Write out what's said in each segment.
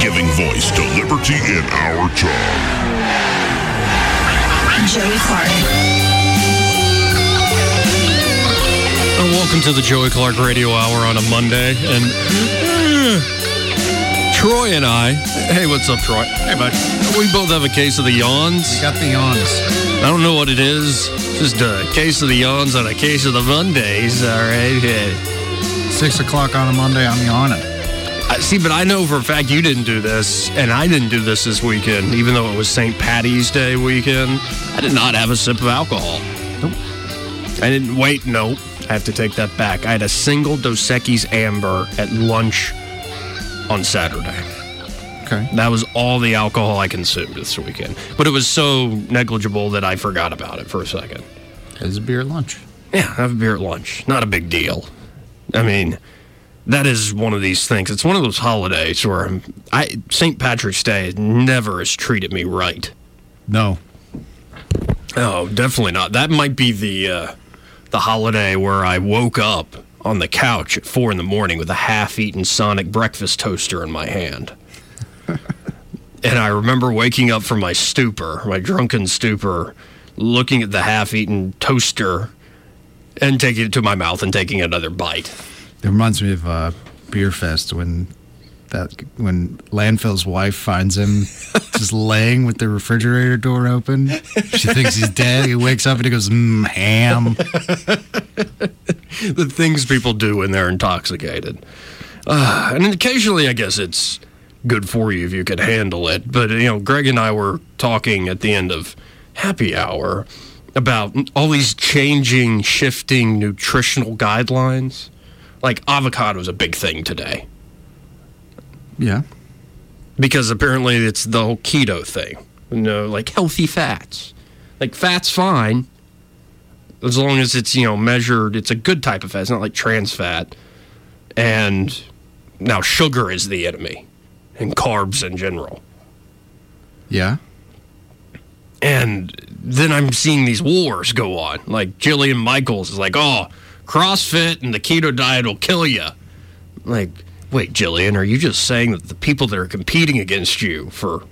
Giving voice to liberty in our time. Joey Clark. And welcome to the Joey Clark Radio Hour on a Monday. And uh, Troy and I, hey, what's up, Troy? Hey, bud. We both have a case of the yawns. We got the yawns. I don't know what it is. Just a case of the yawns and a case of the Mondays. All right. Yeah. Six o'clock on a Monday, I'm yawning. See, but I know for a fact you didn't do this, and I didn't do this this weekend, even though it was St. Patty's Day weekend. I did not have a sip of alcohol. Nope. I didn't wait. Nope. I have to take that back. I had a single Dos Equis Amber at lunch on Saturday. Okay. That was all the alcohol I consumed this weekend. But it was so negligible that I forgot about it for a second. It's a beer at lunch. Yeah, have a beer at lunch. Not a big deal. I mean, that is one of these things. It's one of those holidays where I'm, St. Patrick's Day never has treated me right. No. Oh, definitely not. That might be the uh, the holiday where I woke up on the couch at four in the morning with a half-eaten Sonic breakfast toaster in my hand. and I remember waking up from my stupor, my drunken stupor, looking at the half-eaten toaster and taking it to my mouth and taking another bite. It reminds me of uh, Beerfest when that when Landfill's wife finds him just laying with the refrigerator door open. She thinks he's dead. He wakes up and he goes, mm, ham. the things people do when they're intoxicated. Uh, and occasionally, I guess it's good for you if you can handle it. But, you know, Greg and I were talking at the end of happy hour about all these changing, shifting nutritional guidelines. Like avocado is a big thing today. Yeah. Because apparently it's the whole keto thing. You know, like healthy fats. Like fat's fine as long as it's, you know, measured. It's a good type of fat. It's not like trans fat. And now sugar is the enemy and carbs in general. Yeah. And then I'm seeing these wars go on. Like Jillian Michaels is like, oh, CrossFit and the keto diet will kill you. Like, wait, Jillian, are you just saying that the people that are competing against you for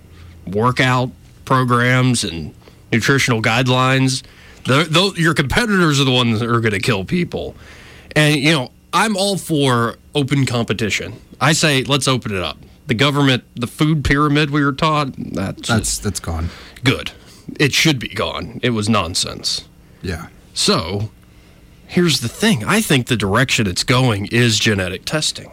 workout programs and nutritional guidelines, the, the, your competitors are the ones that are going to kill people? And, you know, I'm all for open competition. I say, let's open it up. The government, the food pyramid we were taught, that's that's that's gone. Good. It should be gone. It was nonsense. Yeah. So, here's the thing. I think the direction it's going is genetic testing.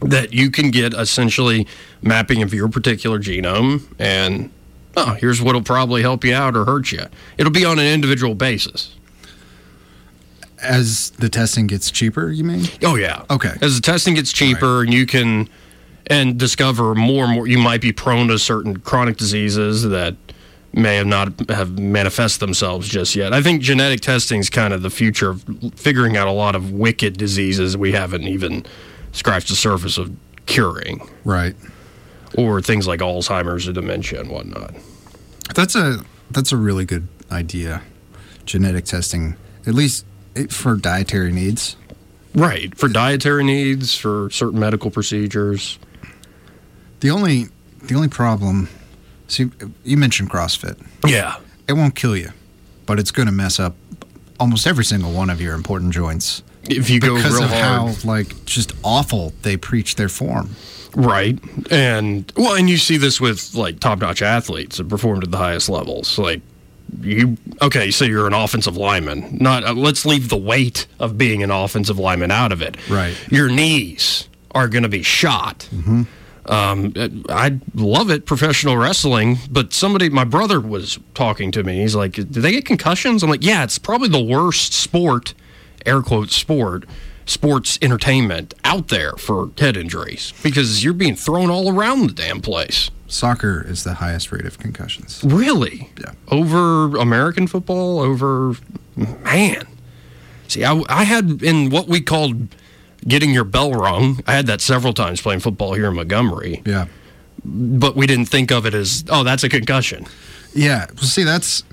That you can get essentially mapping of your particular genome and oh, here's what'll probably help you out or hurt you. It'll be on an individual basis. As the testing gets cheaper, you mean? Oh yeah. Okay. As the testing gets cheaper right. and you can and discover more and more you might be prone to certain chronic diseases that may have not have manifest themselves just yet. I think genetic testing is kind of the future of figuring out a lot of wicked diseases we haven't even scratched the surface of curing. Right. Or things like Alzheimer's or dementia and whatnot. That's a that's a really good idea. Genetic testing, at least for dietary needs. Right, for dietary needs, for certain medical procedures. The only the only problem See, you mentioned CrossFit. Yeah. It won't kill you, but it's going to mess up almost every single one of your important joints. If you go because real of hard. how like just awful they preach their form. Right. And well, and you see this with like top-notch athletes that performed at the highest levels. Like you okay, so you're an offensive lineman. Not uh, let's leave the weight of being an offensive lineman out of it. Right. Your knees are going to be shot. Mm-hmm. Um, I love it, professional wrestling, but somebody, my brother was talking to me. He's like, "Do they get concussions?" I'm like, "Yeah, it's probably the worst sport, air quote sport, sports entertainment out there for head injuries because you're being thrown all around the damn place. Soccer is the highest rate of concussions. Really? Yeah. Over American football? Over. Man. See, I, I had in what we called getting your bell rung, I had that several times playing football here in Montgomery, Yeah. but we didn't think of it as, oh, that's a concussion. Yeah. Well, see, that's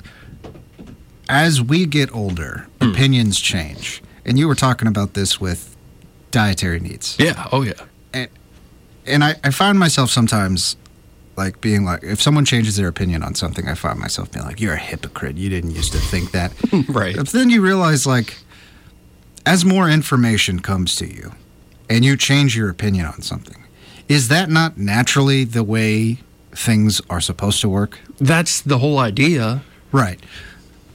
as we get older, hmm. opinions change. And you were talking about this with dietary needs. Yeah. Oh, yeah. And I, I find myself sometimes like being like, if someone changes their opinion on something, I find myself being like, you're a hypocrite. You didn't used to think that. Right. But then you realize, like, as more information comes to you and you change your opinion on something, is that not naturally the way things are supposed to work? That's the whole idea. Right.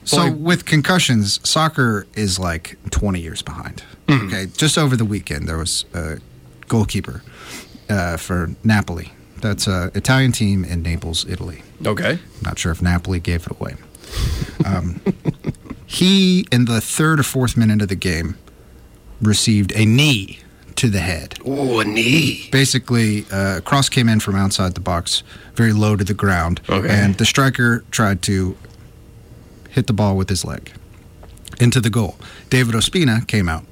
So Like- with concussions, soccer is like 20 years behind. Okay. Just over the weekend, there was a goalkeeper uh, for Napoli. That's an Italian team in Naples, Italy. Okay. Not sure if Napoli gave it away. Um, he, in the third or fourth minute of the game, received a knee to the head. Oh, a knee. Basically, uh, cross came in from outside the box, very low to the ground, Okay. and the striker tried to hit the ball with his leg into the goal. David Ospina came out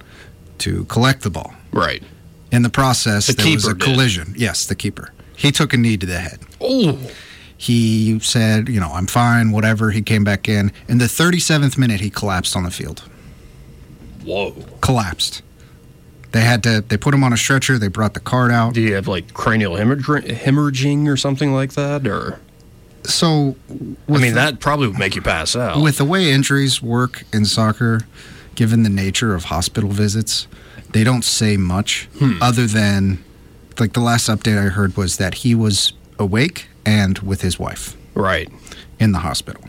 to collect the ball. Right. In the process, The there was a did. collision. Yes, the keeper. He took a knee to the head. Oh, He said, you know, I'm fine, whatever. He came back in. In the 37th minute, he collapsed on the field. Whoa. Collapsed. They had to, they put him on a stretcher. They brought the cart out. Do you have like cranial hemorrhag- hemorrhaging or something like that? Or, So, I mean, that probably would make you pass out. with the way injuries work in soccer, given the nature of hospital visits, they don't say much hmm. other than, like, the last update I heard was that he was awake and with his wife. right. in the hospital.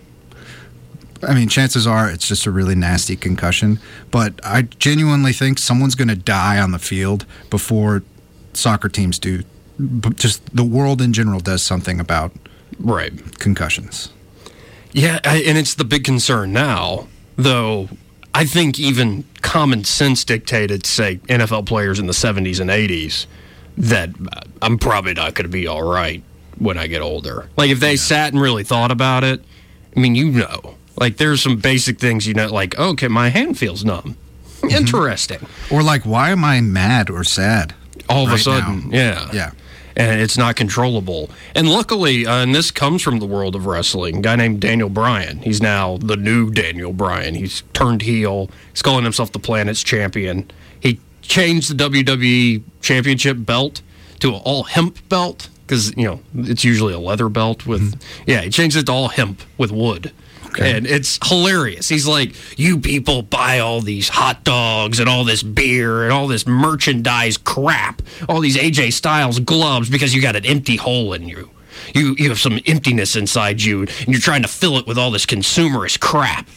I mean, chances are it's just a really nasty concussion, but I genuinely think someone's going to die on the field before soccer teams do. b- Just the world in general does something about Right. concussions. Yeah, I, and it's the big concern now, though. I think even common sense dictated, say, NFL players in the 70s and 80s, that uh, I'm probably not going to be all right when I get older. Like, if they sat and really thought about it, I mean, you know, like, there's some basic things, you know, like, okay, my hand feels numb. Interesting. Or like, why am I mad or sad? All of a sudden, now? yeah. Yeah. and it's not controllable. And luckily, uh, and this comes from the world of wrestling, a guy named Daniel Bryan. He's now the new Daniel Bryan. He's turned heel. He's calling himself the planet's champion. He changed the WWE championship belt to an all hemp belt because, you know, it's usually a leather belt with, yeah, he changed it to all hemp with wood. And it's hilarious. He's like, you people buy all these hot dogs and all this beer and all this merchandise crap, all these AJ Styles gloves because you got an empty hole in you. You you have some emptiness inside you and you're trying to fill it with all this consumerist crap.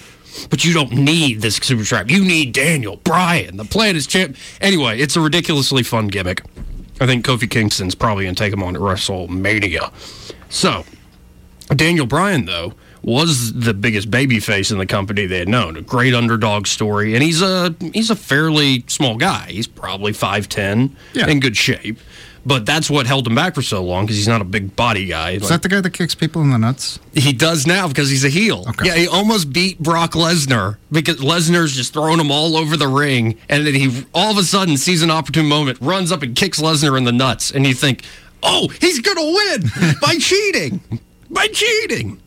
But you don't need this super crap. You need Daniel Bryan, the planet's champ. Anyway, it's a ridiculously fun gimmick. I think Kofi Kingston's probably going to take him on at WrestleMania. So, Daniel Bryan, though, was the biggest babyface in the company they had known. A great underdog story, and he's a he's a fairly small guy. He's probably five ten, Yeah. in good shape. But that's what held him back for so long because he's not a big body guy. Is that the guy that kicks people in the nuts? He does now because he's a heel. Okay. Yeah, he almost beat Brock Lesnar because Lesnar's just throwing him all over the ring, and then he all of a sudden sees an opportune moment, runs up and kicks Lesnar in the nuts, and you think, "Oh, he's gonna win by cheating, by cheating."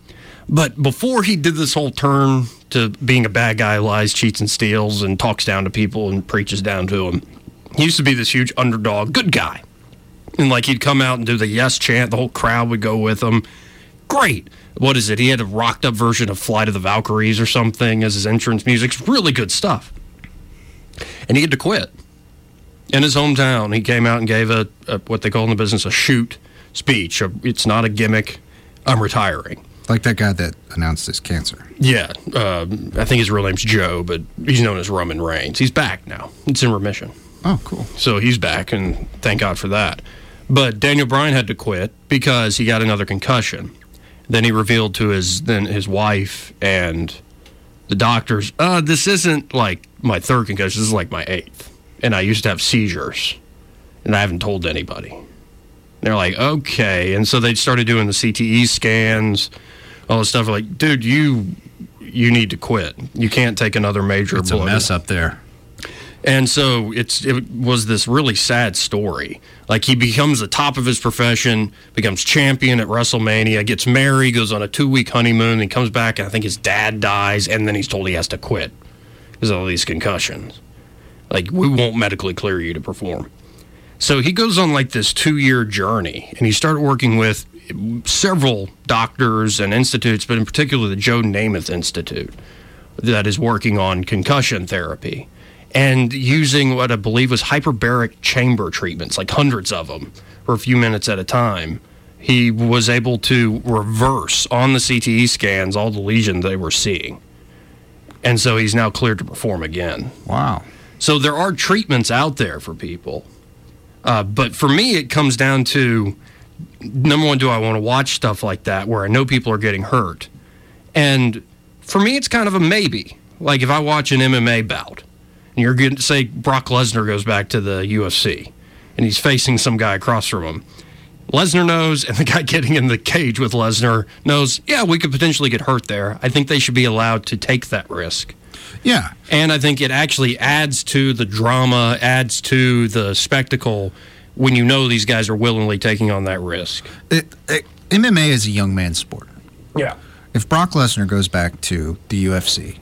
But before he did this whole turn to being a bad guy, lies, cheats, and steals, and talks down to people and preaches down to them, he used to be this huge underdog, good guy. And like he'd come out and do the yes chant, the whole crowd would go with him. Great. What is it? He had a rocked up version of Flight of the Valkyries or something as his entrance music. It's really good stuff. And he had to quit. In his hometown, he came out and gave a, a what they call in the business a shoot speech. A, it's not a gimmick. I'm retiring. Like that guy that announced his cancer. Yeah, uh, I think his real name's Joe, but he's known as Roman Reigns. He's back now. It's in remission. Oh, cool. So he's back, and thank God for that. But Daniel Bryan had to quit because he got another concussion. Then he revealed to his then his wife and the doctors, uh, this isn't like my third concussion. This is like my eighth. and I used to have seizures, and I haven't told anybody. They're like, okay, and so they started doing the CTE scans, all this stuff. Like, dude, you you need to quit. You can't take another major It's a mess up there. And so it's it was this really sad story. Like he becomes the top of his profession, becomes champion at WrestleMania, gets married, goes on a two week honeymoon, and comes back, and I think his dad dies, and then he's told he has to quit because of all these concussions. Like we won't medically clear you to perform. So he goes on like this two year journey, and he started working with several doctors and institutes, but in particular the Joe Namath Institute that is working on concussion therapy and using what I believe was hyperbaric chamber treatments, like hundreds of them for a few minutes at a time. He was able to reverse on the CTE scans all the lesions they were seeing. And so he's now cleared to perform again. Wow. So there are treatments out there for people. Uh, but for me, it comes down to number one, do I want to watch stuff like that where I know people are getting hurt? And for me, it's kind of a maybe. Like if I watch an MMA bout and you're going to say Brock Lesnar goes back to the UFC and he's facing some guy across from him. Lesnar knows, and the guy getting in the cage with Lesnar knows, yeah, we could potentially get hurt there. I think they should be allowed to take that risk. Yeah. And I think it actually adds to the drama, adds to the spectacle when you know these guys are willingly taking on that risk. It, it, MMA is a young man's sport. Yeah. If Brock Lesnar goes back to the UFC,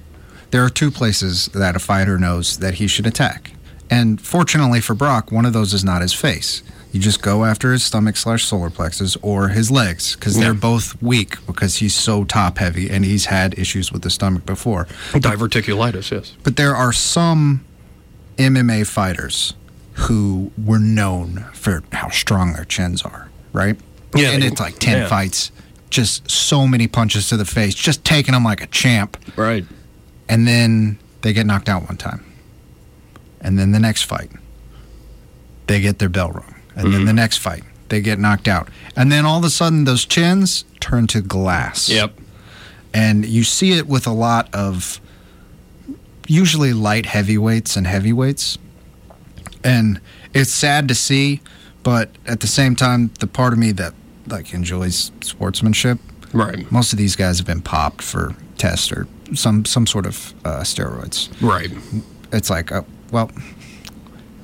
there are two places that a fighter knows that he should attack. And fortunately for Brock, one of those is not his face. You just go after his stomach slash solar plexus or his legs because they're Yeah. both weak because he's so top heavy and he's had issues with the stomach before. Diverticulitis, yes. But there are some MMA fighters who were known for how strong their chins are, right? Yeah, And they- it's like 10 yeah. fights, just so many punches to the face, just taking them like a champ. Right. And then they get knocked out one time. And then the next fight, they get their bell rung. And then mm-hmm. the next fight, they get knocked out. And then all of a sudden, those chins turn to glass. Yep. And you see it with a lot of usually light heavyweights and heavyweights. And it's sad to see, but at the same time, the part of me that like enjoys sportsmanship, Right. most of these guys have been popped for tests or some some sort of uh, steroids. Right. It's like, uh, well,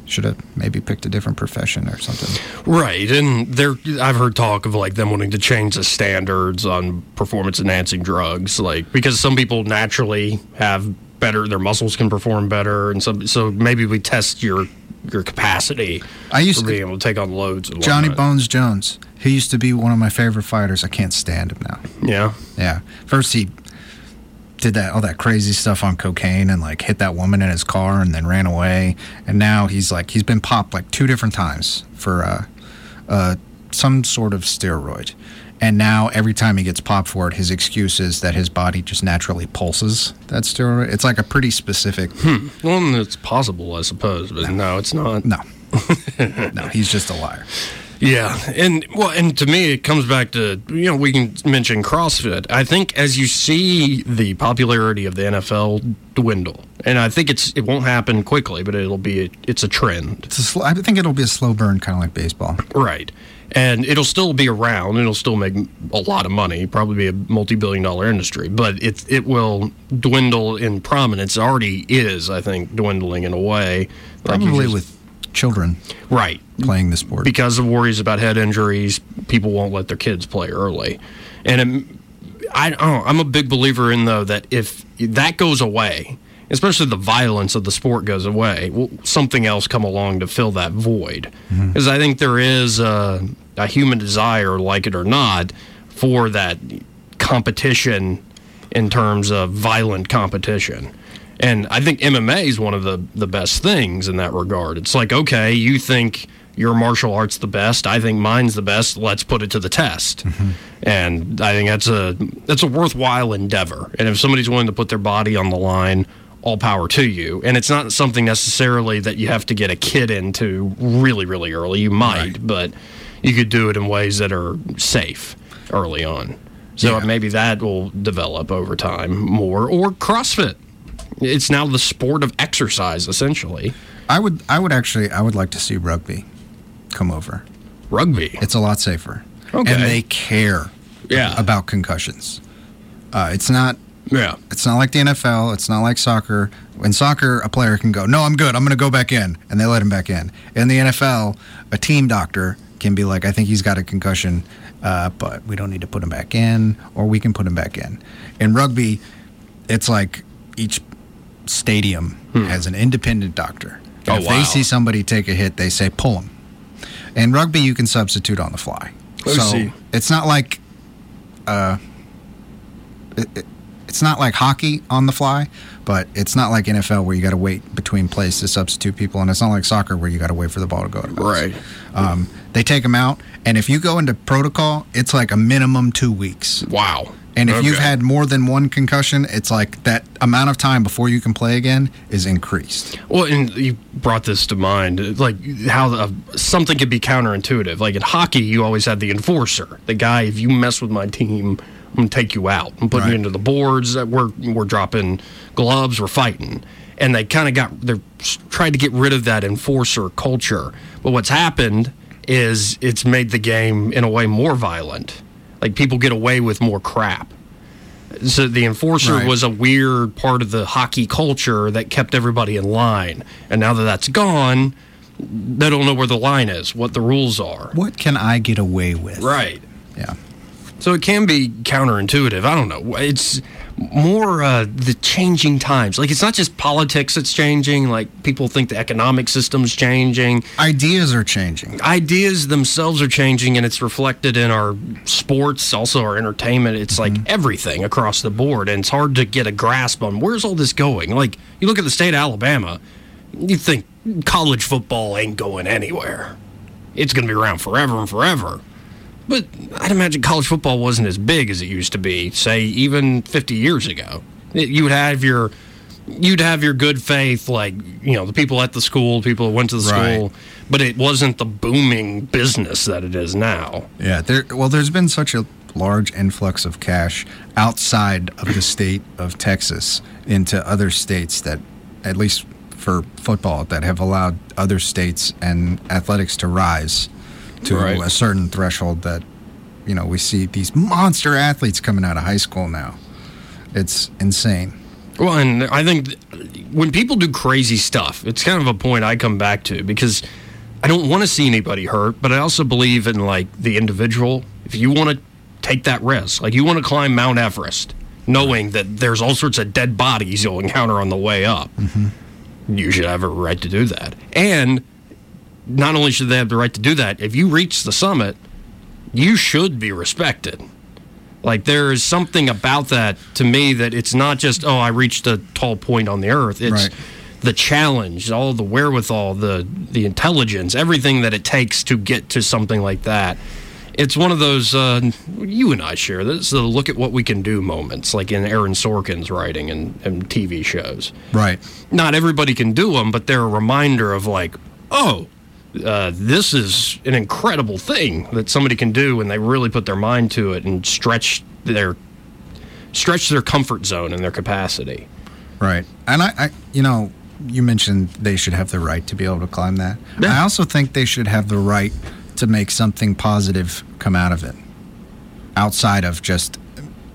should have maybe picked a different profession or something. Right. And there I've heard talk of like them wanting to change the standards on performance enhancing drugs like because some people naturally have better their muscles can perform better and some so maybe we test your your capacity I used for to- being able to take on loads Johnny whatnot. Bones Jones. He used to be one of my favorite fighters. I can't stand him now. Yeah. Yeah. First he did that all that crazy stuff on cocaine and like hit that woman in his car and then ran away. And now he's like he's been popped like two different times for uh, uh, some sort of steroid. And now every time he gets popped for it, his excuse is that his body just naturally pulses that steroid. It's like a pretty specific. Hmm. Well, it's possible, I suppose, but no, it's not. No, no, he's just a liar. Yeah, and well, and to me, it comes back to you know we can mention CrossFit. I think as you see the popularity of the NFL dwindle, and I think it's it won't happen quickly, but it'll be it's a trend, It's a sl- I think it'll be a slow burn, kind of like baseball. right? And it'll still be around. It'll still make a lot of money, probably be a multi-billion-dollar industry, but it it will dwindle in prominence. It already is, I think, dwindling in a way. like Probably just- with children right playing the sport. because of worries about head injuries, people won't let their kids play early. And it, I don't know, I'm a big believer in though that if that goes away, especially the violence of the sport goes away, will something else come along to fill that void? Mm-hmm. Because I think there is a, a human desire, like it or not, for that competition in terms of violent competition. And I think MMA is one of the, the best things in that regard. It's like, okay, you think your martial art's the best, I think mine's the best, let's put it to the test. Mm-hmm. And I think that's a that's a worthwhile endeavor. And if somebody's willing to put their body on the line, all power to you. And it's not something necessarily that you have to get a kid into really, really early. You might, but you could do it in ways that are safe early on. So Yeah. maybe that will develop over time more. Or CrossFit. It's now the sport of exercise, essentially. I would I would actually I would like to see rugby come over. Rugby. It's a lot safer. Okay. And they care Yeah. about concussions. Uh, it's not Yeah. it's not like the NFL, it's not like soccer. In soccer, a player can go, "No, I'm good. I'm going to go back in." And they let him back in. In the NFL, a team doctor can be like, "I think he's got a concussion, uh, but we don't need to put him back in or we can put him back in." In rugby, it's like each stadium has an independent doctor. Hmm. Oh, if they see somebody take a hit, they say pull him. In rugby, you can substitute on the fly. So see. it's not like, uh, it, it- it's not like hockey on the fly, but it's not like NFL where you got to wait between plays to substitute people, and it's not like soccer where you got to wait for the ball to go to bounce. Right. Um, they take them out, and if you go into protocol, it's like a minimum two weeks. Wow. And if you've had more than one concussion, it's like that amount of time before you can play again is increased. Well, and you brought this to mind, like how uh, something could be counterintuitive. Like in hockey, you always had the enforcer, the guy. If you mess with my team, I'm gonna take you out. I'm putting you into the boards. We're we're dropping gloves. We're fighting. And they kind of got they tried to get rid of that enforcer culture. But what's happened is it's made the game in a way more violent. Like people get away with more crap. So the enforcer Right. was a weird part of the hockey culture that kept everybody in line. And now that that's gone, they don't know where the line is, what the rules are. What can I get away with? Right. Yeah. So it can be counterintuitive. I don't know. It's more uh, the changing times. Like it's not just politics that's changing. Like people think the economic system's changing. Ideas are changing. Ideas themselves are changing, and it's reflected in our sports, also our entertainment. It's like everything across the board, and it's hard to get a grasp on where's all this going. Like you look at the state of Alabama, you think college football ain't going anywhere. It's going to be around forever and forever. But I'd imagine college football wasn't as big as it used to be, say even 50 years ago. It- You would have your you'd have your good faith like, you know, the people at the school, people that went to the Right. school, but it wasn't the booming business that it is now. Yeah, there. Well, there's been such a large influx of cash outside of the state of Texas into other states that, at least for football, that have allowed other states and athletics to rise to Right. a certain threshold. That, you know, we see these monster athletes coming out of high school now. It's insane. Well, and I think when people do crazy stuff, it's kind of a point I come back to because I don't want to see anybody hurt, but I also believe in like the individual. If you want to take that risk, like you want to climb Mount Everest, knowing that there's all sorts of dead bodies you'll encounter on the way up, mm-hmm. you should have a right to do that. And not only should they have the right to do that, if you reach the summit, you should be respected. Like there is something about that to me that it's not just oh I reached a tall point on the earth. It's Right. the challenge, all the wherewithal, the the intelligence, everything that it takes to get to something like that. It's one of those uh, you and I share this. The look at what we can do moments, like in Aaron Sorkin's writing and, and TV shows Right. not everybody can do them, but they're a reminder of like, oh, uh, this is an incredible thing that somebody can do when they really put their mind to it and stretch their stretch their comfort zone and their capacity. Right. And I, I, you know, you mentioned they should have the right to be able to climb that. Yeah. I also think they should have the right to make something positive come out of it outside of just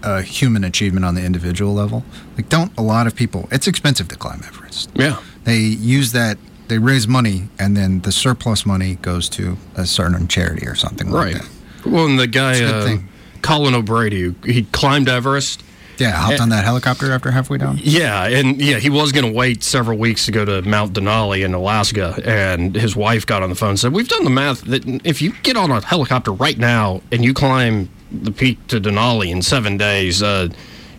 a human achievement on the individual level. Like, don't a lot of people, it's expensive to climb Everest. Yeah. They use that, they raise money, and then the surplus money goes to a certain charity or something Right. like that. Well, and the guy, It's a good uh. Colin O'Brady, he climbed Everest. Yeah, hopped Yeah. on that helicopter after halfway down. Yeah, and yeah, he was going to wait several weeks to go to Mount Denali in Alaska, and his wife got on the phone and said, "We've done the math that if you get on a helicopter right now and you climb the peak to Denali in seven days, uh,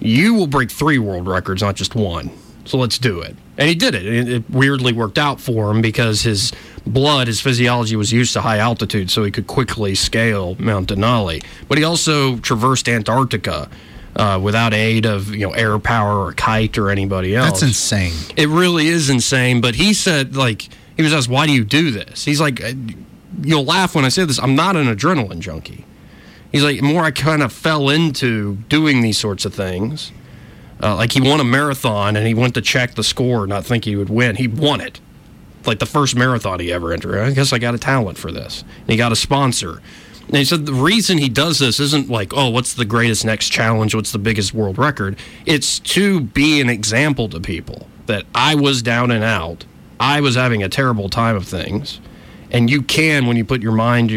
you will break three world records, not just one. So let's do it." And he did it. It, it weirdly worked out for him because his blood, his physiology was used to high altitude, so he could quickly scale Mount Denali. But he also traversed Antarctica. Uh, without aid of you know air power or kite or anybody else. That's insane. It really is insane. But he said, like, he was asked, why do you do this? He's like, you'll laugh when I say this. I'm not an adrenaline junkie. He's like, more I kind of fell into doing these sorts of things. Uh, like, he won a marathon and he went to check the score, not think he would win. He won it. like the first marathon he ever entered. I guess I got a talent for this. And he got a sponsor. And he said the reason he does this isn't like, oh, what's the greatest next challenge? What's the biggest world record? It's to be an example to people that I was down and out. I was having a terrible time of things. And you can, when you put your mind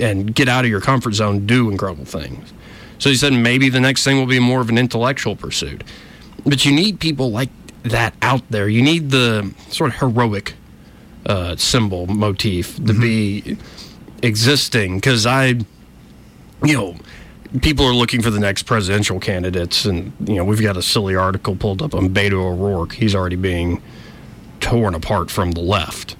and get out of your comfort zone, do incredible things. So he said maybe the next thing will be more of an intellectual pursuit. But you need people like that out there. You need the sort of heroic uh, symbol motif to be existing because I, you know, people are looking for the next presidential candidates, and you know we've got a silly article pulled up on Beto O'Rourke. He's already being torn apart from the left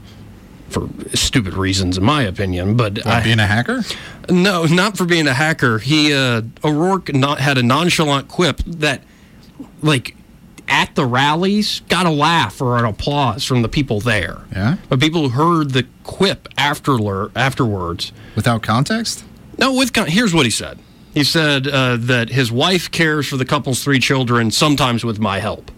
for stupid reasons, in my opinion. But What, I, being a hacker? no, not for being a hacker. He uh, O'Rourke not had a nonchalant quip that, like, at the rallies, got a laugh or an applause from the people there. Yeah? But people who heard the quip after afterwards. Without context? No, with con- here's what he said. He said uh, that his wife cares for the couple's three children, sometimes with my help.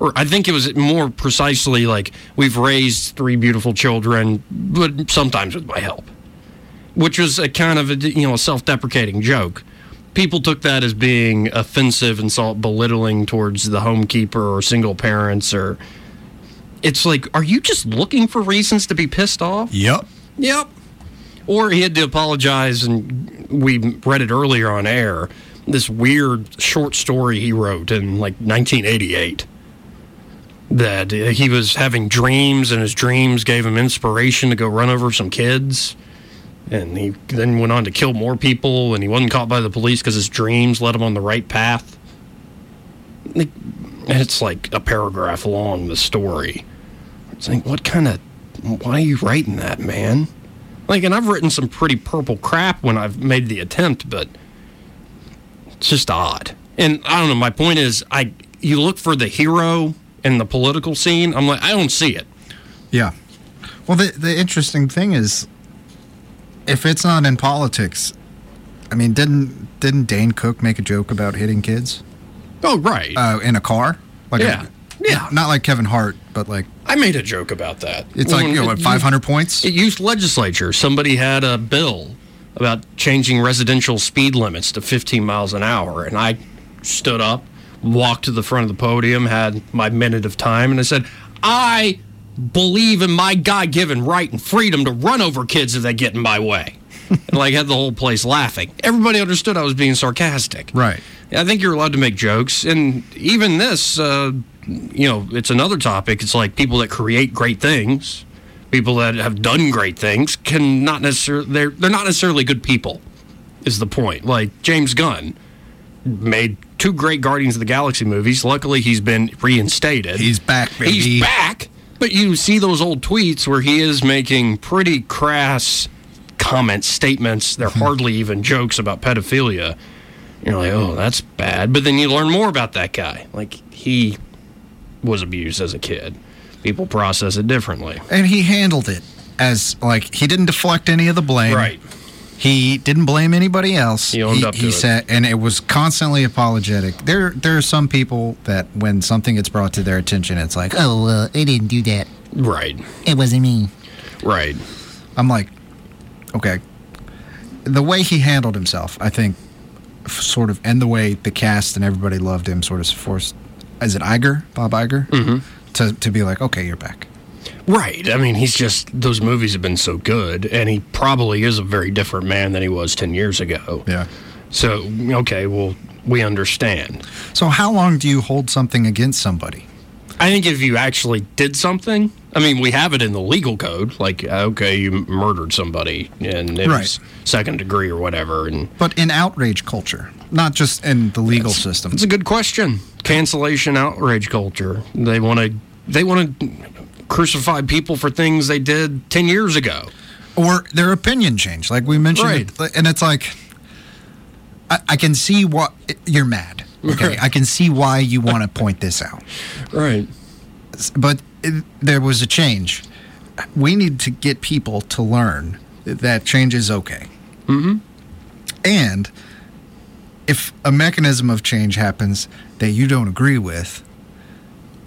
Or I think it was more precisely like we've raised three beautiful children, but sometimes with my help, which was a kind of a you know a self-deprecating joke. People took that as being offensive and saw it belittling towards the homekeeper or single parents or. It's like, are you just looking for reasons to be pissed off? Yep. Yep. Or he had to apologize, and we read it earlier on air. This weird short story he wrote in like 1988 that he was having dreams, and his dreams gave him inspiration to go run over some kids. And he then went on to kill more people, and he wasn't caught by the police because his dreams led him on the right path. Like, it's like a paragraph long, the story. It's like, what kind of, why are you writing that, man? Like, and I've written some pretty purple crap when I've made the attempt, but it's just odd. And I don't know. My point is, I you look for the hero in the political scene. I'm like, I don't see it. Yeah. Well, the the interesting thing is, if it's not in politics, I mean, didn't didn't Dane Cook make a joke about hitting kids Oh, right. uh, in a car? Like Yeah. Yeah. Not like Kevin Hart, but like I made a joke about that. it's like you know what, used- five hundred points. It used legislature. Somebody had a bill about changing residential speed limits to 15 miles an hour, and I stood up, walked to the front of the podium, had my minute of time, and I said, "I believe in my God-given right and freedom to run over kids if they get in my way." and like had the whole place laughing. Everybody understood I was being sarcastic. Right. I think you're allowed to make jokes, and even this, uh, you know, it's another topic. It's like people that create great things, people that have done great things, can not necessarily they're they're not necessarily good people. Is the point? Like James Gunn made two great Guardians of the Galaxy movies. Luckily, he's been reinstated. He's back, baby. He's back. But you see those old tweets where he is making pretty crass comments, statements. They're mm-hmm. hardly even jokes about pedophilia. You're like, oh, that's bad. But then you learn more about that guy. Like, he was abused as a kid. People process it differently. And he handled it as like he didn't deflect any of the blame. Right. He didn't blame anybody else. He owned up to he it. said, and it was constantly apologetic. There, there are some people that when something gets brought to their attention, it's like, oh, uh, I didn't do that. Right. It wasn't me. Right. I'm like, okay. The way he handled himself, I think, f- sort of, and the way the cast and everybody loved him, sort of forced. Is it Iger, Bob Iger, mm-hmm. to to be like, okay, you're back. Right. I mean, he's just, those movies have been so good, and he probably is a very different man than he was 10 years ago. Yeah. So, okay, well, we understand. So how long do you hold something against somebody? I think if you actually did something, I mean, we have it in the legal code. Like, uh, okay, you murdered somebody, and it Right. was second degree or whatever. And But in outrage culture, not just in the legal system. it's a good question. Cancellation outrage culture. They want to. They want to crucify people for things they did ten years ago. or their opinion change, like we mentioned. Right. it- and it's like, I, I can see what you're mad. Okay, Right. I can see why you want to point this out. Right. But it, there was a change. We need to get people to learn that change is okay. Mm-hmm. And if a mechanism of change happens that you don't agree with,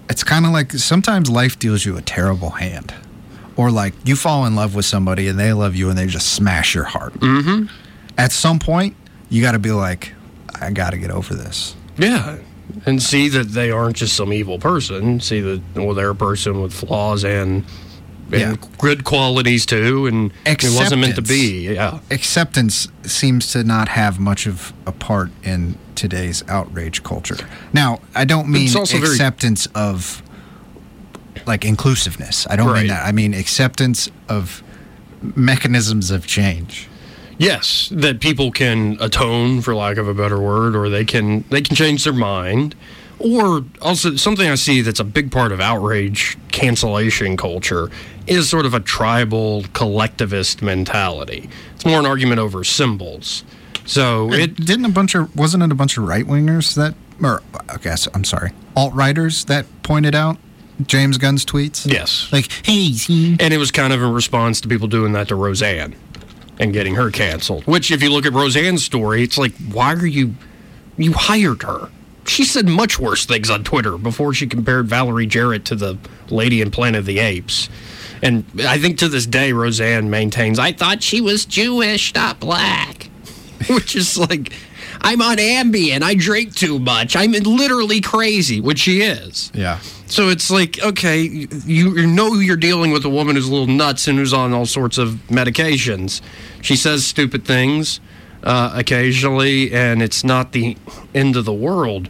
it's kind of like sometimes life deals you a terrible hand. or like you fall in love with somebody and they love you and they just smash your heart. Mm-hmm. At some point, you got to be like, I got to get over this. Yeah. And see that they aren't just some evil person. See that well, they're a person with flaws and, and Yeah. good qualities too. And it wasn't meant to Acceptance. be. Yeah. Acceptance seems to not have much of a part in today's outrage culture. Now, I don't mean also very- acceptance of like inclusiveness. I don't Right. mean that. I mean acceptance of mechanisms of change. Yes, that people can atone, for lack of a better word, or they can they can change their mind. Or also something I see that's a big part of outrage cancellation culture is sort of a tribal collectivist mentality. It's more an argument over symbols. So it didn't a bunch of wasn't it a bunch of right wingers that or I guess I'm sorry alt righters that pointed out James Gunn's tweets. yes, Like, hey, see, and it was kind of in response to people doing that to Roseanne and getting her canceled. Which, if you look at Roseanne's story, it's like, why are you? You hired her. She said much worse things on Twitter before she compared Valerie Jarrett to the lady in Planet of the Apes. And I think to this day, Roseanne maintains, I thought she was Jewish, not black. Which is like, I'm on Ambien. I drink too much. I'm literally crazy, which she is. yeah. So it's like, okay, you, you know you're dealing with a woman who's a little nuts and who's on all sorts of medications. She says stupid things uh, occasionally, and it's not the end of the world.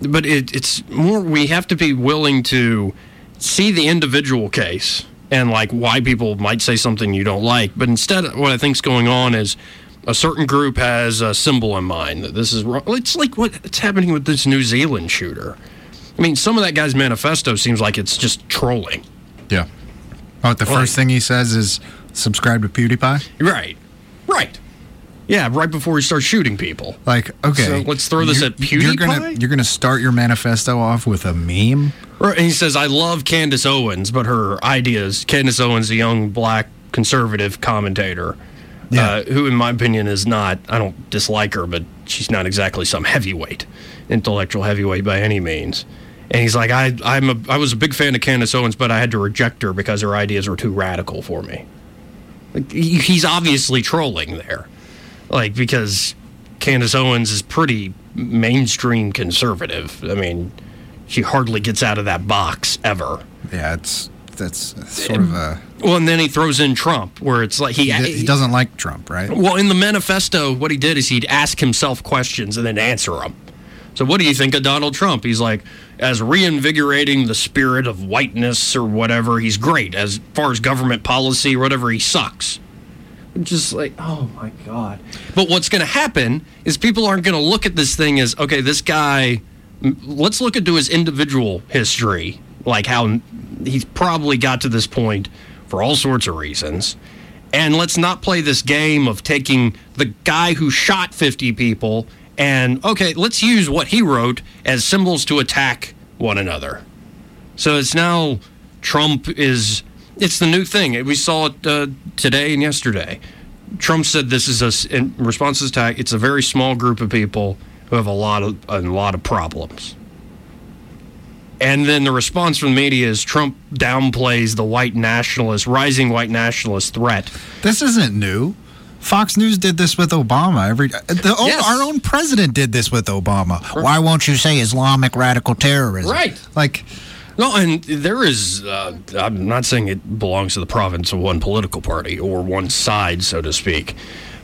But it, it's more, we have to be willing to see the individual case and like why people might say something you don't like. But instead, what I think's going on is a certain group has a symbol in mind that this is wrong. It's like what's happening with this New Zealand shooter. I mean, some of that guy's manifesto seems like it's just trolling. Yeah. Oh, the Like- first thing he says is subscribe to PewDiePie. Right. Right. Yeah, right before he starts shooting people. Like, okay, So let's throw this at You're gonna PewDiePie? you're gonna start your manifesto off with a meme. Right, and he says, I love Candace Owens, but her ideas, Candace Owens, a young black conservative commentator, Yeah. uh, who, in my opinion, is not, I don't dislike her, but she's not exactly some heavyweight, intellectual heavyweight by any means. And he's like, I, I'm a, I was a big fan of Candace Owens, but I had to reject her because her ideas were too radical for me. Like, he- he's obviously trolling there. Like, because Candace Owens is pretty mainstream conservative. I mean, she hardly gets out of that box ever. Yeah, it's that's sort of a Well, and then he throws in Trump, where it's like he, he, he doesn't like Trump, right? Well, in the manifesto, what he did is he'd ask himself questions and then answer them. So, what do you think of Donald Trump? He's like, as reinvigorating the spirit of whiteness or whatever, he's great. As far as government policy or whatever, he sucks. Just like, oh my God. But what's going to happen is people aren't going to look at this thing as, okay, this guy, let's look into his individual history, like how he's probably got to this point for all sorts of reasons. And let's not play this game of taking the guy who shot 50 people and, okay, let's use what he wrote as symbols to attack one another. So it's now Trump is, it's the new thing. We saw it uh, today and yesterday. Trump said this is a, in response to this attack, it's a very small group of people who have a lot of, a lot of problems. And then the response from the media is Trump downplays the white nationalist, rising white nationalist threat. This isn't new. Fox News did this with Obama. Every the, own- Yes. our own president did this with Obama. Why won't you say Islamic radical terrorism? Right. Like, No, and there is, uh, I'm not saying it belongs to the province of one political party or one side, so to speak,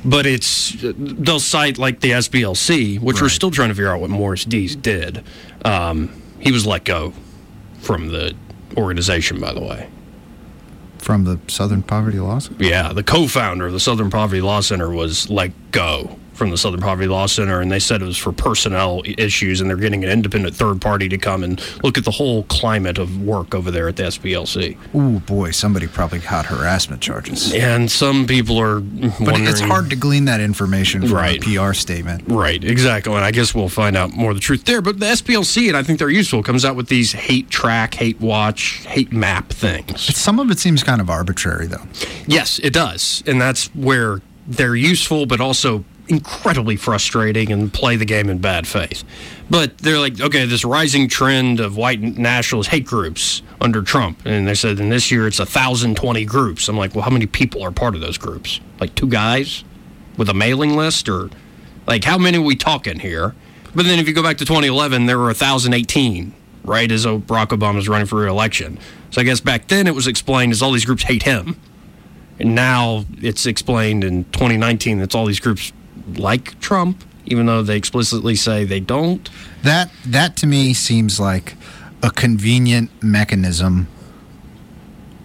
but it's, they'll cite like the SPLC, which we're still trying to figure out what Morris Dees did. Um, he was let go from the organization, by the way. from the Southern Poverty Law Center. Yeah, the co-founder of the Southern Poverty Law Center was let go from the Southern Poverty Law Center, and they said it was for personnel issues, and they're getting an independent third party to come and look at the whole climate of work over there at the SPLC. Ooh, boy, somebody probably got harassment charges. And some people are But it's hard to glean that information from Right. a PR statement. Right, exactly. And I guess we'll find out more of the truth there. But the SPLC, and I think they're useful, comes out with these hate track, hate watch, hate map things. Some of it seems kind of arbitrary, though. Yes, it does. And that's where they're useful, but also incredibly frustrating and play the game in bad faith. But they're like, okay, this rising trend of white nationalist hate groups under Trump, and they said, and this year it's 1,020 groups. I'm like, well, how many people are part of those groups? Like two guys with a mailing list, or like how many are we talking here? But then if you go back to 2011, there were 1,018, right, as Barack Obama was running for re-election. So I guess back then it was explained as all these groups hate him. And now it's explained in 2019 that all these groups like Trump, even though they explicitly say they don't. That that to me seems like a convenient mechanism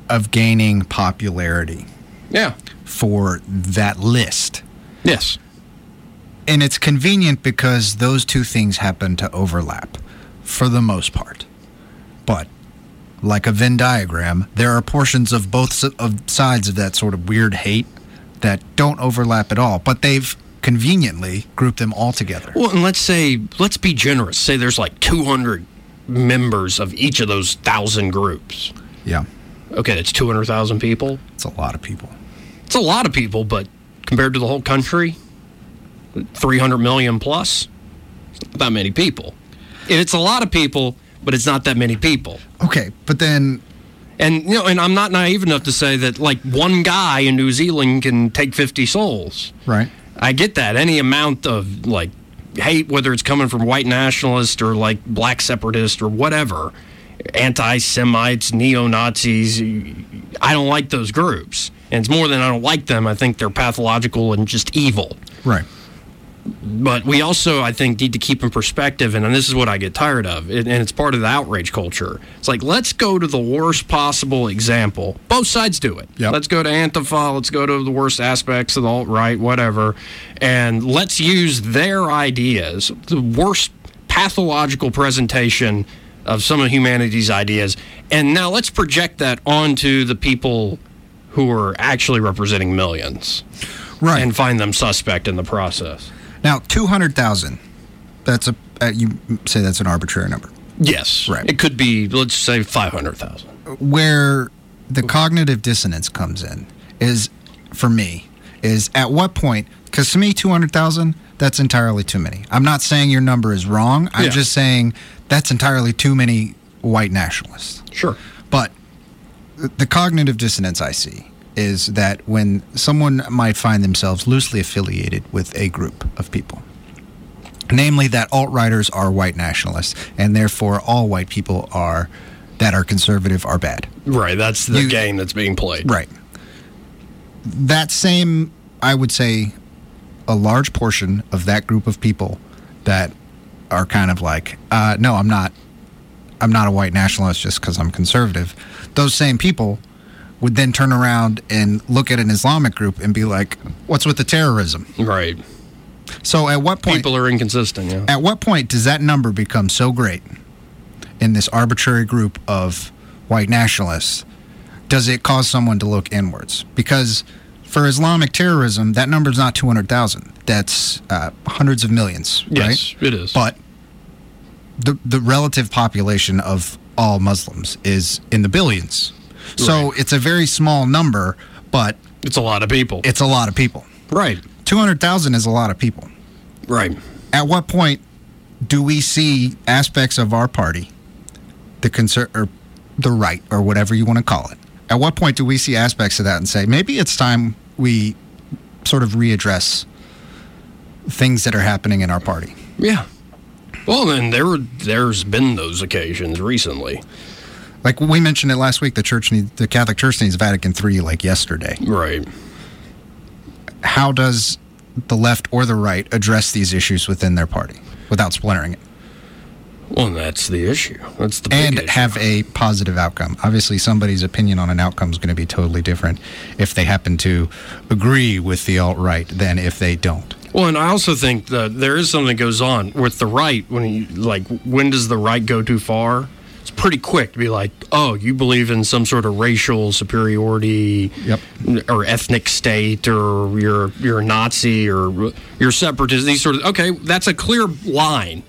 of gaining popularity Yeah. for that list. Yes. And it's convenient because those two things happen to overlap for the most part. But like a Venn diagram, there are portions of both of sides of that sort of weird hate that don't overlap at all, but they've conveniently group them all together. Well, and let's say, let's be generous. Say there's like 200 members of each of those thousand groups. Yeah. Okay, that's 200,000 people. It's a lot of people. It's a lot of people, but compared to the whole country, 300 million plus, not that many people. And it's a lot of people, but it's not that many people. Okay, but then And you know, and I'm not naive enough to say that like one guy in New Zealand can take 50 souls. right. I get that. Any amount of like hate, whether it's coming from white nationalists or like black separatists or whatever, anti Semites, neo Nazis, I don't like those groups. And it's more than I don't like them. I think they're pathological and just evil. Right. But we also, I think, need to keep in perspective, and, this is what I get tired of, and and it's part of the outrage culture. It's like, let's go to the worst possible example. Both sides do it. Yep. Let's go to Antifa, let's go to the worst aspects of the alt right, whatever, and let's use their ideas, the worst pathological presentation of some of humanity's ideas, and now let's project that onto the people who are actually representing millions Right. and find them suspect in the process. Now, 200,000. That's a uh, you say that's an arbitrary number. Yes. Right. It could be, let's say, 500,000. where the cognitive dissonance comes in is for me is at what point because to me 200000 that's entirely too many i'm not saying your number is wrong i'm Yeah. just saying that's entirely too many white nationalists Sure. but the cognitive dissonance i see is that when someone might find themselves loosely affiliated with a group of people namely that alt-righters are white nationalists and therefore all white people are that are conservative are bad Right. That's the You- game that's being played. Right. That same, I would say, a large portion of that group of people that are kind of like, uh, no, I'm not, I'm not a white nationalist just because I'm conservative. Those same people would then turn around and look at an Islamic group and be like, what's with the terrorism? Right. So at what point? People are inconsistent. Yeah. At what point does that number become so great in this arbitrary group of white nationalists? Does it cause someone to look inwards? Because for Islamic terrorism, that number is not 200,000. That's uh, hundreds of millions, Yes, right? it is. But the, the relative population of all Muslims is in the billions. So Right. it's a very small number, but It's a lot of people. it's a lot of people. right. 200,000 is a lot of people. Right. at what point do we see aspects of our party, the conser- or the right, or whatever you want to call it? At what point do we see aspects of that and say maybe it's time we sort of readdress things that are happening in our party? Yeah. Well, then there there's been those occasions recently. Like we mentioned it last week, the church, need, the Catholic Church needs Vatican III like yesterday. Right. How does the left or the right address these issues within their party without splintering it? Well, that's the issue. That's the and issue. have a positive outcome. Obviously, somebody's opinion on an outcome is going to be totally different if they happen to agree with the alt right than if they don't. Well, and I also think that there is something that goes on with the right when you like when does the right go too far? It's pretty quick to be like, oh, you believe in some sort of racial superiority, Yep. or ethnic state, or you're you're a Nazi, or you're separatist. These sort of okay, that's a clear line.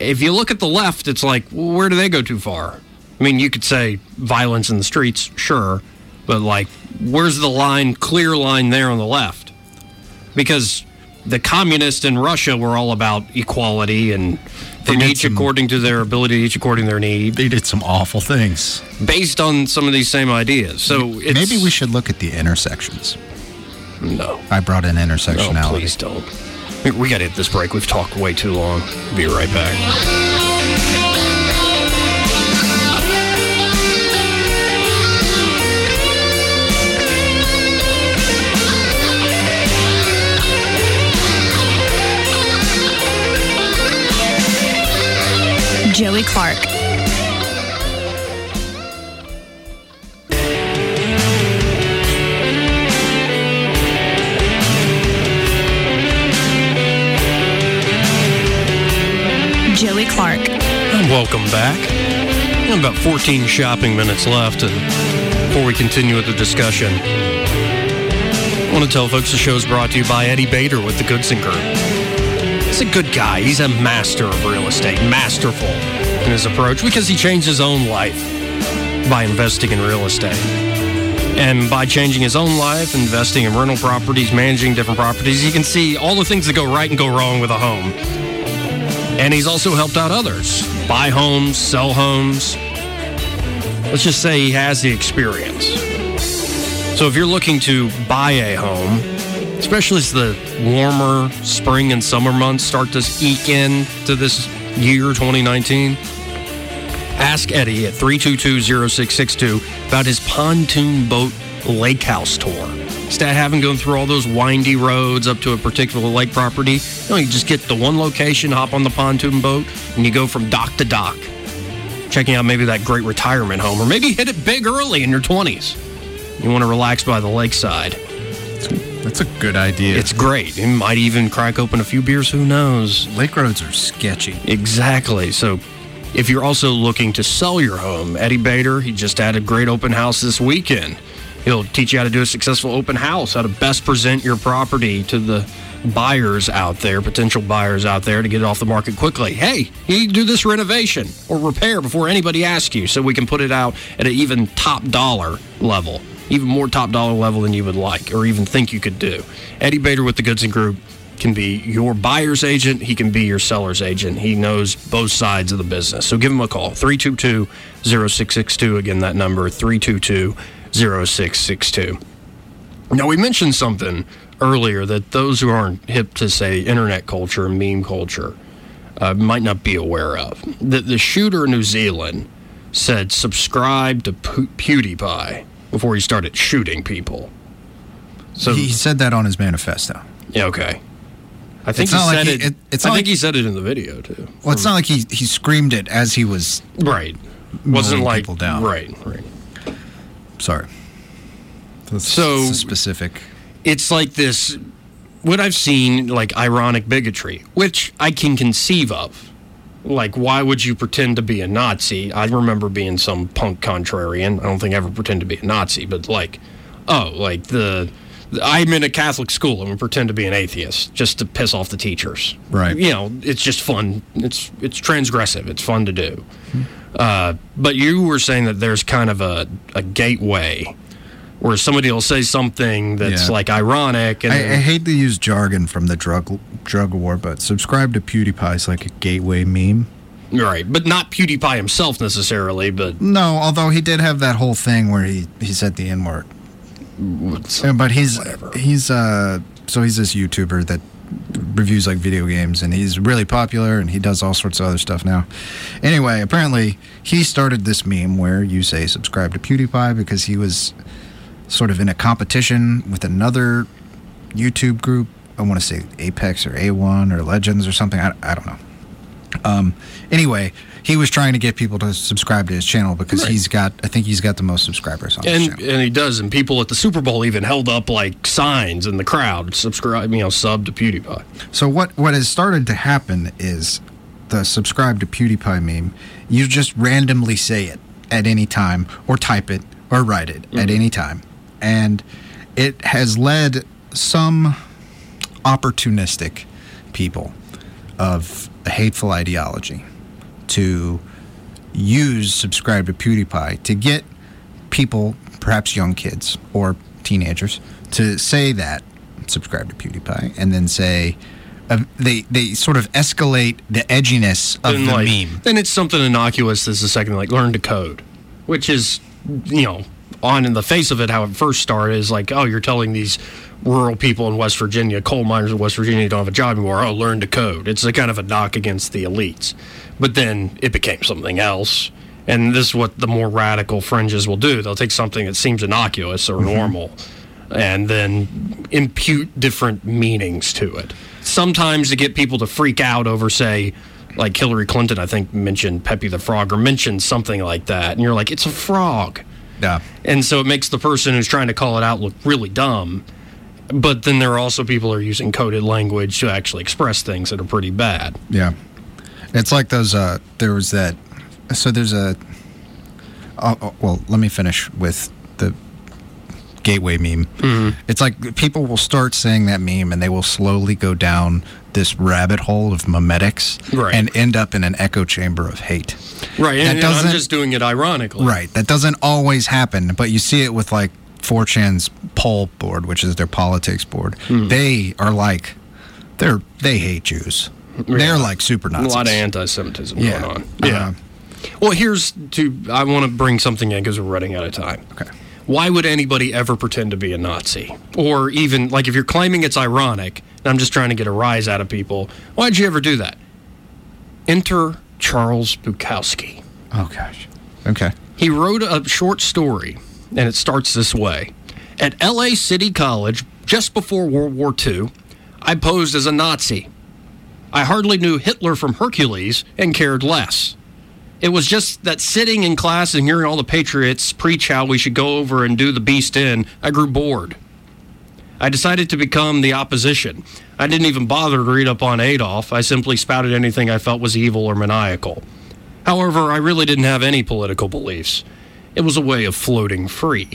If you look at the left, it's like, well, where do they go too far? I mean, you could say violence in the streets, sure, but like, where's the line, clear line there on the left? because the communists in Russia were all about equality and did each some- according to their ability, each according to their need, They did some awful things. based on some of these same ideas. So it's, Maybe we should look at the intersections. no. I brought in No, intersectionality. please don't. We- We got to hit this break. We've talked way too long. Be right back. Joey Clark. Joey Clark. And welcome back. We have about 14 shopping minutes left and before we continue with the discussion. I want to tell folks the show is brought to you by Eddie Bader with the Goodson Group. He's a good guy. He's a master of real estate, masterful in his approach because he changed his own life by investing in real estate. And by changing his own life, investing in rental properties, managing different properties, he can see all the things that go right and go wrong with a home. And he's also helped out others buy homes, sell homes. Let's just say he has the experience. So if you're looking to buy a home, especially as the warmer spring and summer months start to eke in to this year 2019, ask Eddie at 322-0662 about his pontoon boat lake house tour. Instead of having going through all those windy roads up to a particular lake property, no, you just get to one location, hop on the pontoon boat, and you go from dock to dock, checking out maybe that great retirement home, or maybe hit it big early in your 20s. You want to relax by the lakeside. That's a good idea. It's great. You might even crack open a few beers, who knows? Lake roads are sketchy. Exactly. So if you're also looking to sell your home, Eddie Bader, he just had a great open house this weekend. He'll teach you how to do a successful open house, how to best present your property to the buyers out there, potential buyers out there to get it off the market quickly. Hey, you need to do this renovation or repair before anybody asks you so we can put it out at an even top dollar level, even more top dollar level than you would like or even think you could do. Eddie Bader with the Goodson Group can be your buyer's agent. He can be your seller's agent. He knows both sides of the business. So give him a call 322 0662. Again, that number 322 0662. Now, we mentioned something earlier that those who aren't hip to, say, internet culture, meme culture, uh, might not be aware of. That the shooter in New Zealand said, subscribe to Pu- PewDiePie before he started shooting people. So, he said that on his manifesto. yeah, okay. I think It's he not like said he- it. it- it's I think like- he said it in the video too. Well, it's not like he he screamed it as he was. Right. Wasn't like people down. right, right. Sorry. That's, So- specific. It's like this. What I've seen, like ironic bigotry, which I can conceive of. Like, why would you pretend to be a Nazi? I remember being some punk contrarian. I don't think I ever pretend to be a Nazi, but like, oh, like the. I'm in a Catholic school and we pretend to be an atheist just to piss off the teachers. Right. You know, it's just fun. It's it's transgressive. It's fun to do. Uh, but you were saying that there's kind of a, a gateway where somebody will say something that's Yeah. like ironic and I, I hate to use jargon from the drug drug war, but subscribe to PewDiePie is like a gateway meme. right, but not PewDiePie himself necessarily, but No, although he did have that whole thing where he he said the N word. Yeah, but he's he's uh so he's this YouTuber that reviews like video games and he's really popular and he does all sorts of other stuff now. Anyway, apparently he started this meme where you say subscribe to PewDiePie because he was sort of in a competition with another YouTube group. I want to say Apex or A1 or Legends or something. I, I don't know. Um, anyway, he was trying to get people to subscribe to his channel because Right. he's got, I think he's got the most subscribers on his and channel. and he does, and people at the Super Bowl even held up like signs in the crowd, subscribe, you know, sub to PewDiePie. So what what has started to happen is the subscribe to PewDiePie meme. You just randomly say it at any time, or type it, or write it at any time, and it has led some opportunistic people of a hateful ideology to use subscribe to PewDiePie to get people, perhaps young kids or teenagers, to say that subscribe to PewDiePie, and then say uh, they they sort of escalate the edginess of then the like, meme. Then it's something innocuous. Is the second, like learn to code, which is, you know, on in the face of it, how it first started is like, oh, you're telling these rural people in West Virginia, coal miners in West Virginia don't have a job anymore. Oh, learn to code. It's a kind of a knock against the elites. But then it became something else. And this is what the more radical fringes will do. They'll take something that seems innocuous or mm-hmm. normal and then impute different meanings to it. Sometimes to get people to freak out over, say, like Hillary Clinton, I think, mentioned Pepe the Frog or mentioned something like that. And you're like, it's a frog. Yeah. And so it makes the person who's trying to call it out look really dumb. But then there are also people who are using coded language to actually express things that are pretty bad. Yeah. It's like those, uh, there was that, so there's a, oh, oh, well, let me finish with the gateway meme. Mm-hmm. It's like people will start saying that meme and they will slowly go down this rabbit hole of memetics Right. and end up in an echo chamber of hate. Right. That And, and I'm just doing it ironically. Right. That doesn't always happen, but you see it with like 4chan's pol board, which is their politics board. Hmm. They are like, they're they hate Jews. They're like super A lot of anti Semitism Yeah. going on. Uh, Yeah. well, here's to, I want to bring something in because we're running out of time. Okay. Why would anybody ever pretend to be a Nazi? Or even, like, if you're claiming it's ironic, and I'm just trying to get a rise out of people, why'd you ever do that? Enter Charles Bukowski. Oh gosh. Okay. He wrote a short story, and it starts this way At LA City College, just before World War II, I posed as a Nazi. I hardly knew Hitler from Hercules and cared less. It was just that sitting in class and hearing all the patriots preach how we should go over and do the beast in, I grew bored. I decided to become the opposition. I didn't even bother to read up on Adolf. I simply spouted anything I felt was evil or maniacal. However, I really didn't have any political beliefs. It was a way of floating free.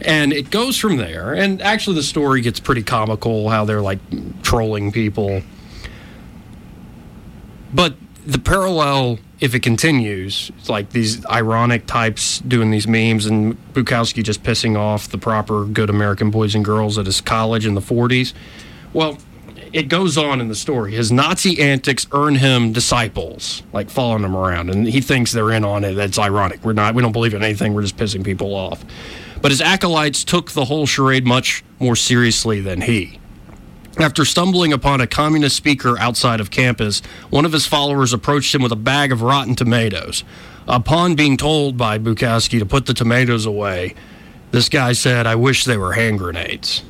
And it goes from there. And actually, the story gets pretty comical how they're like trolling people. But the parallel, if it continues, like these ironic types doing these memes and Bukowski just pissing off the proper good American boys and girls at his college in the 40s. Well, it goes on in the story. His Nazi antics earn him disciples, like following him around, and he thinks they're in on it. That's ironic. We're not. We don't believe in anything. We're just pissing people off. But his acolytes took the whole charade much more seriously than he. After stumbling upon a communist speaker outside of campus, one of his followers approached him with a bag of rotten tomatoes. Upon being told by Bukowski to put the tomatoes away, this guy said, I wish they were hand grenades.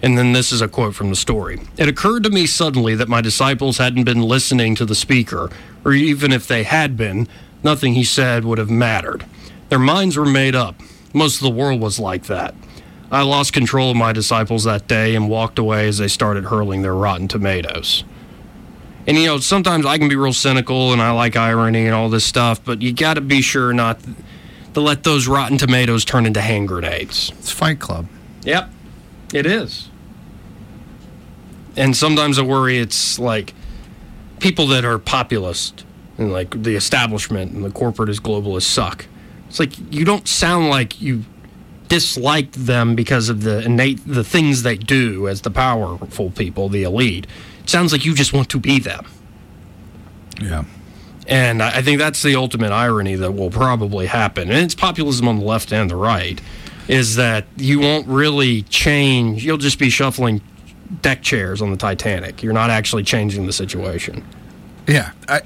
And then this is a quote from the story. It occurred to me suddenly that my disciples hadn't been listening to the speaker, or even if they had been, nothing he said would have mattered. Their minds were made up. Most of the world was like that. I lost control of my disciples that day and walked away as they started hurling their rotten tomatoes. And you know, sometimes I can be real cynical and I like irony and all this stuff, but you got to be sure not to let those rotten tomatoes turn into hand grenades. It's Fight Club. Yep, it is. And sometimes I worry it's like people that are populist and like the establishment and the corporatist globalists suck. It's like you don't sound like you dislike them because of the innate the things they do as the powerful people, the elite. It sounds like you just want to be them. Yeah. And I I think that's the ultimate irony that will probably happen. And it's populism on the left and the right, is that you won't really change. You'll just be shuffling deck chairs on the Titanic. You're not actually changing the situation. Yeah. I,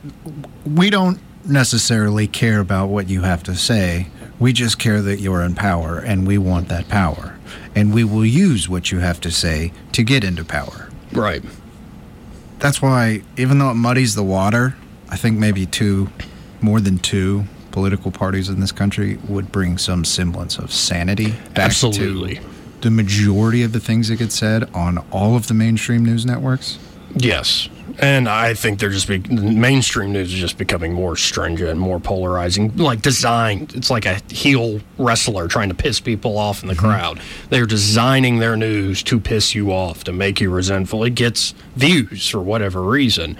we don't necessarily care about what you have to say. We just care that you're in power and we want that power. And we will use what you have to say to get into power. Right. That's why, even though it muddies the water, I think maybe two, more than two political parties in this country would bring some semblance of sanity back Absolutely. to the majority of the things that get said on all of the mainstream news networks. Yes. And I think they're just be, mainstream news is just becoming more stringent, more polarizing, like designed. It's like a heel wrestler trying to piss people off in the mm-hmm. crowd. They're designing their news to piss you off, to make you resentful. It gets views for whatever reason,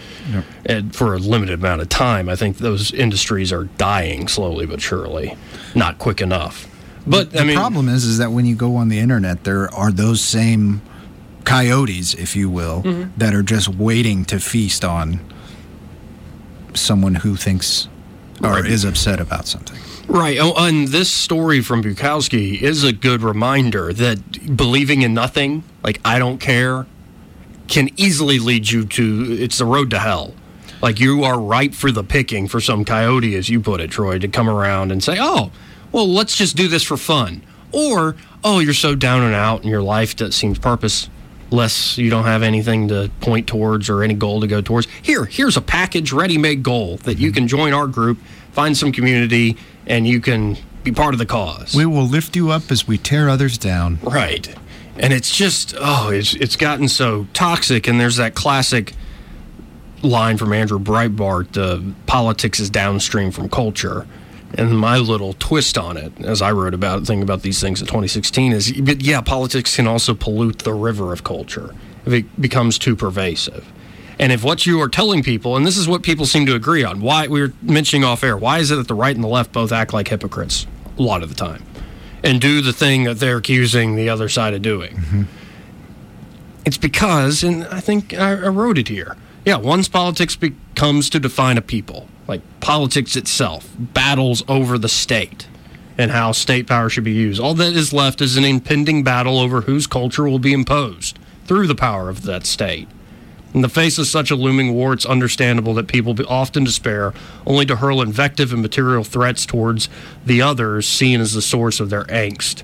and for a limited amount of time. I think those industries are dying slowly but surely, not quick enough. But the I mean, problem is, is that when you go on the internet, there are those same coyotes, if you will, Mm-hmm. that are just waiting to feast on someone who thinks or Right. is upset about something. Right. Oh, and this story from Bukowski is a good reminder that believing in nothing, like I don't care, can easily lead you to it's the road to hell. Like you are ripe for the picking for some coyote, as you put it, Troy, to come around and say, "Oh, well, let's just do this for fun," or "Oh, you're so down and out in your life that seems purposeless. You don't have anything to point towards or any goal to go towards. Here, here's a package, ready-made goal that you can join our group, find some community, and you can be part of the cause." We will lift you up as we tear others down. Right. And it's just oh, it's it's gotten so toxic and there's that classic line from Andrew Breitbart, uh, politics is downstream from culture. And my little twist on it, as I wrote about thinking about these things in 2016, is but yeah, politics can also pollute the river of culture if it becomes too pervasive. And if what you are telling people, and this is what people seem to agree on, why we were mentioning off air, why is it that the right and the left both act like hypocrites a lot of the time and do the thing that they're accusing the other side of doing? Mm-hmm. It's because, and I think I, I wrote it here. Yeah, one's politics becomes to define a people, like politics itself, battles over the state and how state power should be used. All that is left is an impending battle over whose culture will be imposed through the power of that state. In the face of such a looming war, it's understandable that people often despair, only to hurl invective and material threats towards the others seen as the source of their angst.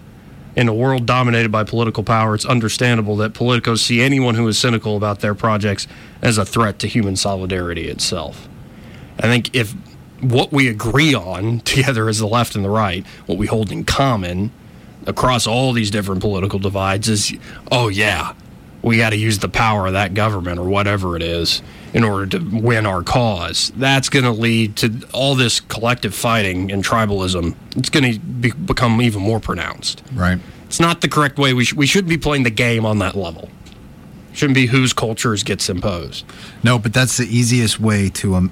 In a world dominated by political power, it's understandable that politicos see anyone who is cynical about their projects as a threat to human solidarity itself. I think if what we agree on together as the left and the right, what we hold in common across all these different political divides is, oh, yeah, we got to use the power of that government or whatever it is in order to win our cause. That's going to lead to all this collective fighting and tribalism. It's going to be, become even more pronounced. Right. It's not the correct way. We, sh- we shouldn't be playing the game on that level. Shouldn't be whose cultures gets imposed. No, but that's the easiest way to um,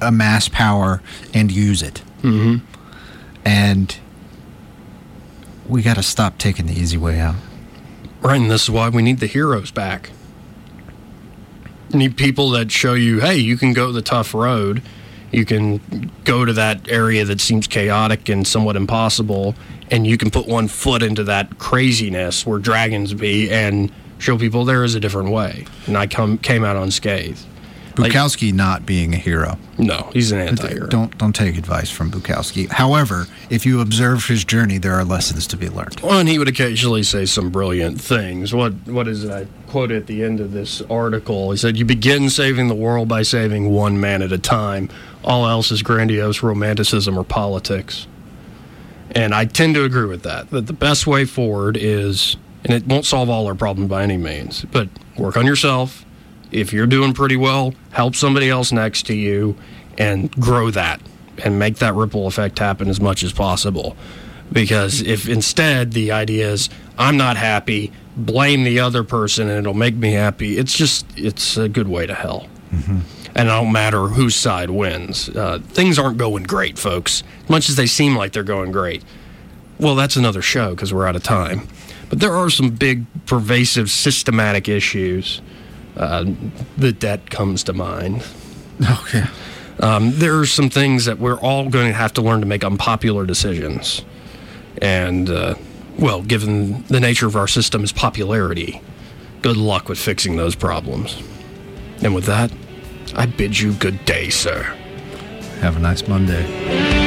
amass power and use it. Mm-hmm. And we got to stop taking the easy way out. Right, and this is why we need the heroes back. You need people that show you, hey, you can go the tough road. You can go to that area that seems chaotic and somewhat impossible, and you can put one foot into that craziness where dragons be and show people there is a different way. And I come came out unscathed. Bukowski not being a hero. No, he's an anti-hero. Don't don't take advice from Bukowski. However, if you observe his journey, there are lessons to be learned. Well, and he would occasionally say some brilliant things. What what is it? I quote at the end of this article. He said, "You begin saving the world by saving one man at a time. All else is grandiose romanticism or politics." And I tend to agree with that. That the best way forward is, and it won't solve all our problems by any means, but work on yourself. If you're doing pretty well, help somebody else next to you, and grow that, and make that ripple effect happen as much as possible. Because if instead the idea is i'm not happy blame the other person and it'll make me happy it's just it's a good way to hell. And it don't matter whose side wins. Uh, things aren't going great folks. As much as they seem like they're going great. Well that's another show because we're out of time. But there are some big pervasive systematic issues uh, that that comes to mind Okay. um, there are some things that we're all going to have to learn to make unpopular decisions. And, uh, well, given the nature of our system's popularity, good luck with fixing those problems. And with that, I bid you good day, sir. Have a nice Monday.